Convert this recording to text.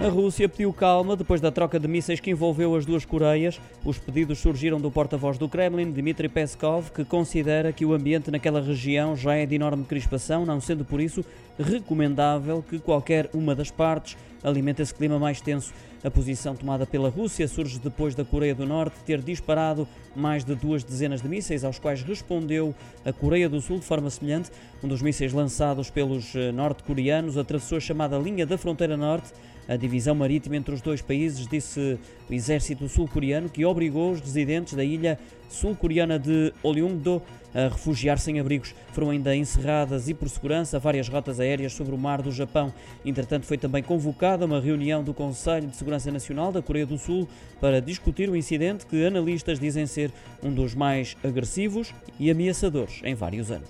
A Rússia pediu calma depois da troca de mísseis que envolveu as duas Coreias. Os pedidos surgiram do porta-voz do Kremlin, Dmitry Peskov, que considera que o ambiente naquela região já é de enorme crispação, não sendo por isso recomendável que qualquer uma das partes alimente esse clima mais tenso. A posição tomada pela Rússia surge depois da Coreia do Norte ter disparado mais de duas dezenas de mísseis, aos quais respondeu a Coreia do Sul de forma semelhante. Um dos mísseis lançados pelos eh, norte-coreanos atravessou a chamada linha da fronteira norte a divisão marítima entre os dois países, disse o exército sul-coreano, que obrigou os residentes da ilha sul-coreana de Olyungdo a refugiar-se em abrigos. Foram ainda encerradas e por segurança várias rotas aéreas sobre o mar do Japão. Entretanto, foi também convocada uma reunião do Conselho de Segurança Nacional da Coreia do Sul para discutir o incidente que analistas dizem ser um dos mais agressivos e ameaçadores em vários anos.